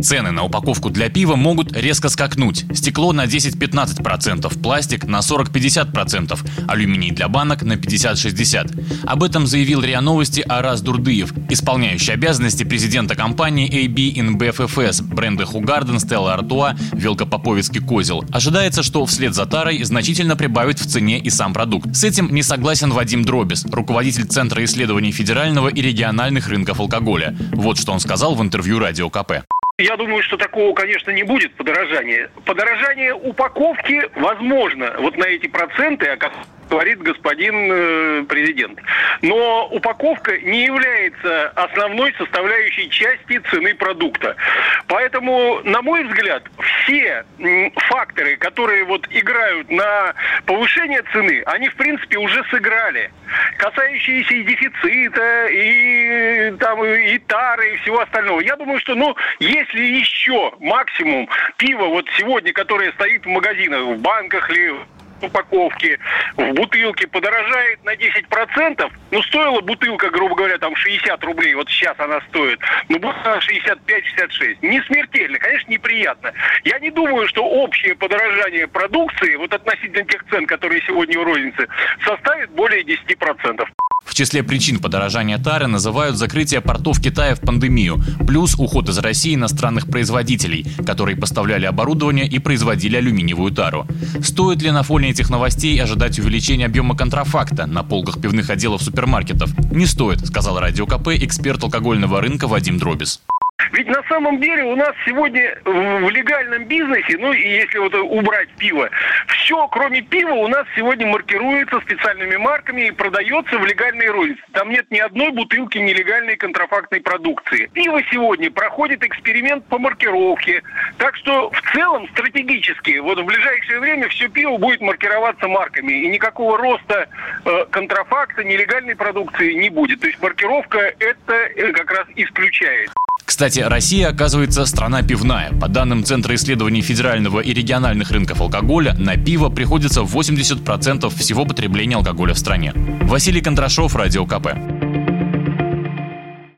Цены на упаковку для пива могут резко скакнуть. Стекло на 10-15%, пластик на 40-50%, алюминий для банок на 50-60%. Об этом заявил РИА Новости Арас Дурдыев, исполняющий обязанности президента компании AB InBev FS, бренды Хугарден, Стелла Артуа, Велкопоповицкий Козел. Ожидается, что вслед за тарой значительно прибавит в цене и сам продукт. С этим не согласен Вадим Дробис, руководитель Центра исследований федерального и региональных рынков алкоголя. Вот что он сказал в интервью Радио КП. Я думаю, что такого, конечно, не будет подорожания. Подорожание упаковки возможно вот на эти проценты, о которых говорит господин э, президент. Но упаковка не является основной составляющей части цены продукта. Поэтому, на мой взгляд, все факторы, которые вот играют на повышение цены, они, в принципе, уже сыграли. Касающиеся и дефицита, и там и тары, и всего остального. Я думаю, что, ну, если еще максимум пива вот сегодня, которое стоит в магазинах, в банках ли упаковки в бутылке подорожает на 10%, ну, стоила бутылка, грубо говоря, там 60 рублей, вот сейчас она стоит, ну, будет 65-66. Не смертельно, конечно, неприятно. Я не думаю, что общее подорожание продукции, вот относительно тех цен, которые сегодня у розницы, составит более 10%. Числе причин подорожания тары называют закрытие портов Китая в пандемию, плюс уход из России иностранных производителей, которые поставляли оборудование и производили алюминиевую тару. Стоит ли на фоне этих новостей ожидать увеличения объема контрафакта на полках пивных отделов супермаркетов? Не стоит, сказал Радио КП эксперт алкогольного рынка Вадим Дробис. Ведь на самом деле у нас сегодня в легальном бизнесе, ну и если вот убрать пиво, все, кроме пива, у нас сегодня маркируется специальными марками и продается в легальной рознице. Там нет ни одной бутылки нелегальной контрафактной продукции. Пиво сегодня проходит эксперимент по маркировке. Так что в целом стратегически, вот в ближайшее время все пиво будет маркироваться марками. И никакого роста э, контрафакта, нелегальной продукции не будет. То есть маркировка это э, как раз исключает. Кстати, Россия, оказывается, страна пивная. По данным Центра исследований федерального и региональных рынков алкоголя, на пиво приходится 80% всего потребления алкоголя в стране. Василий Кондрашов, Радио КП.